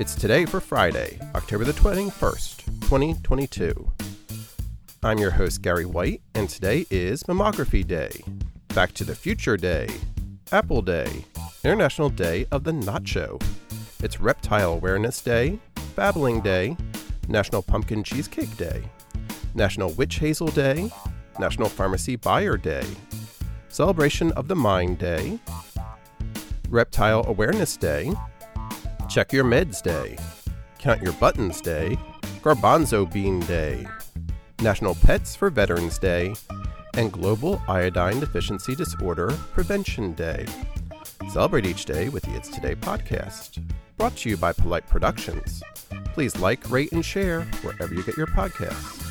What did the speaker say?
It's today for Friday, October the 21st, 2022. I'm your host, Gary White, and today is Mammography Day, Back to the Future Day, Apple Day, International Day of the Nacho. It's Reptile Awareness Day, Babbling Day, National Pumpkin Cheesecake Day, National Witch Hazel Day, National Pharmacy Buyer Day, Celebration of the Mind Day, Reptile Awareness Day, Check Your Meds Day, Count Your Buttons Day, Garbanzo Bean Day, National Pets for Veterans Day, and Global Iodine Deficiency Disorder Prevention Day. Celebrate each day with the It's Today podcast. Brought to you by Polite Productions. Please like, rate, and share wherever you get your podcasts.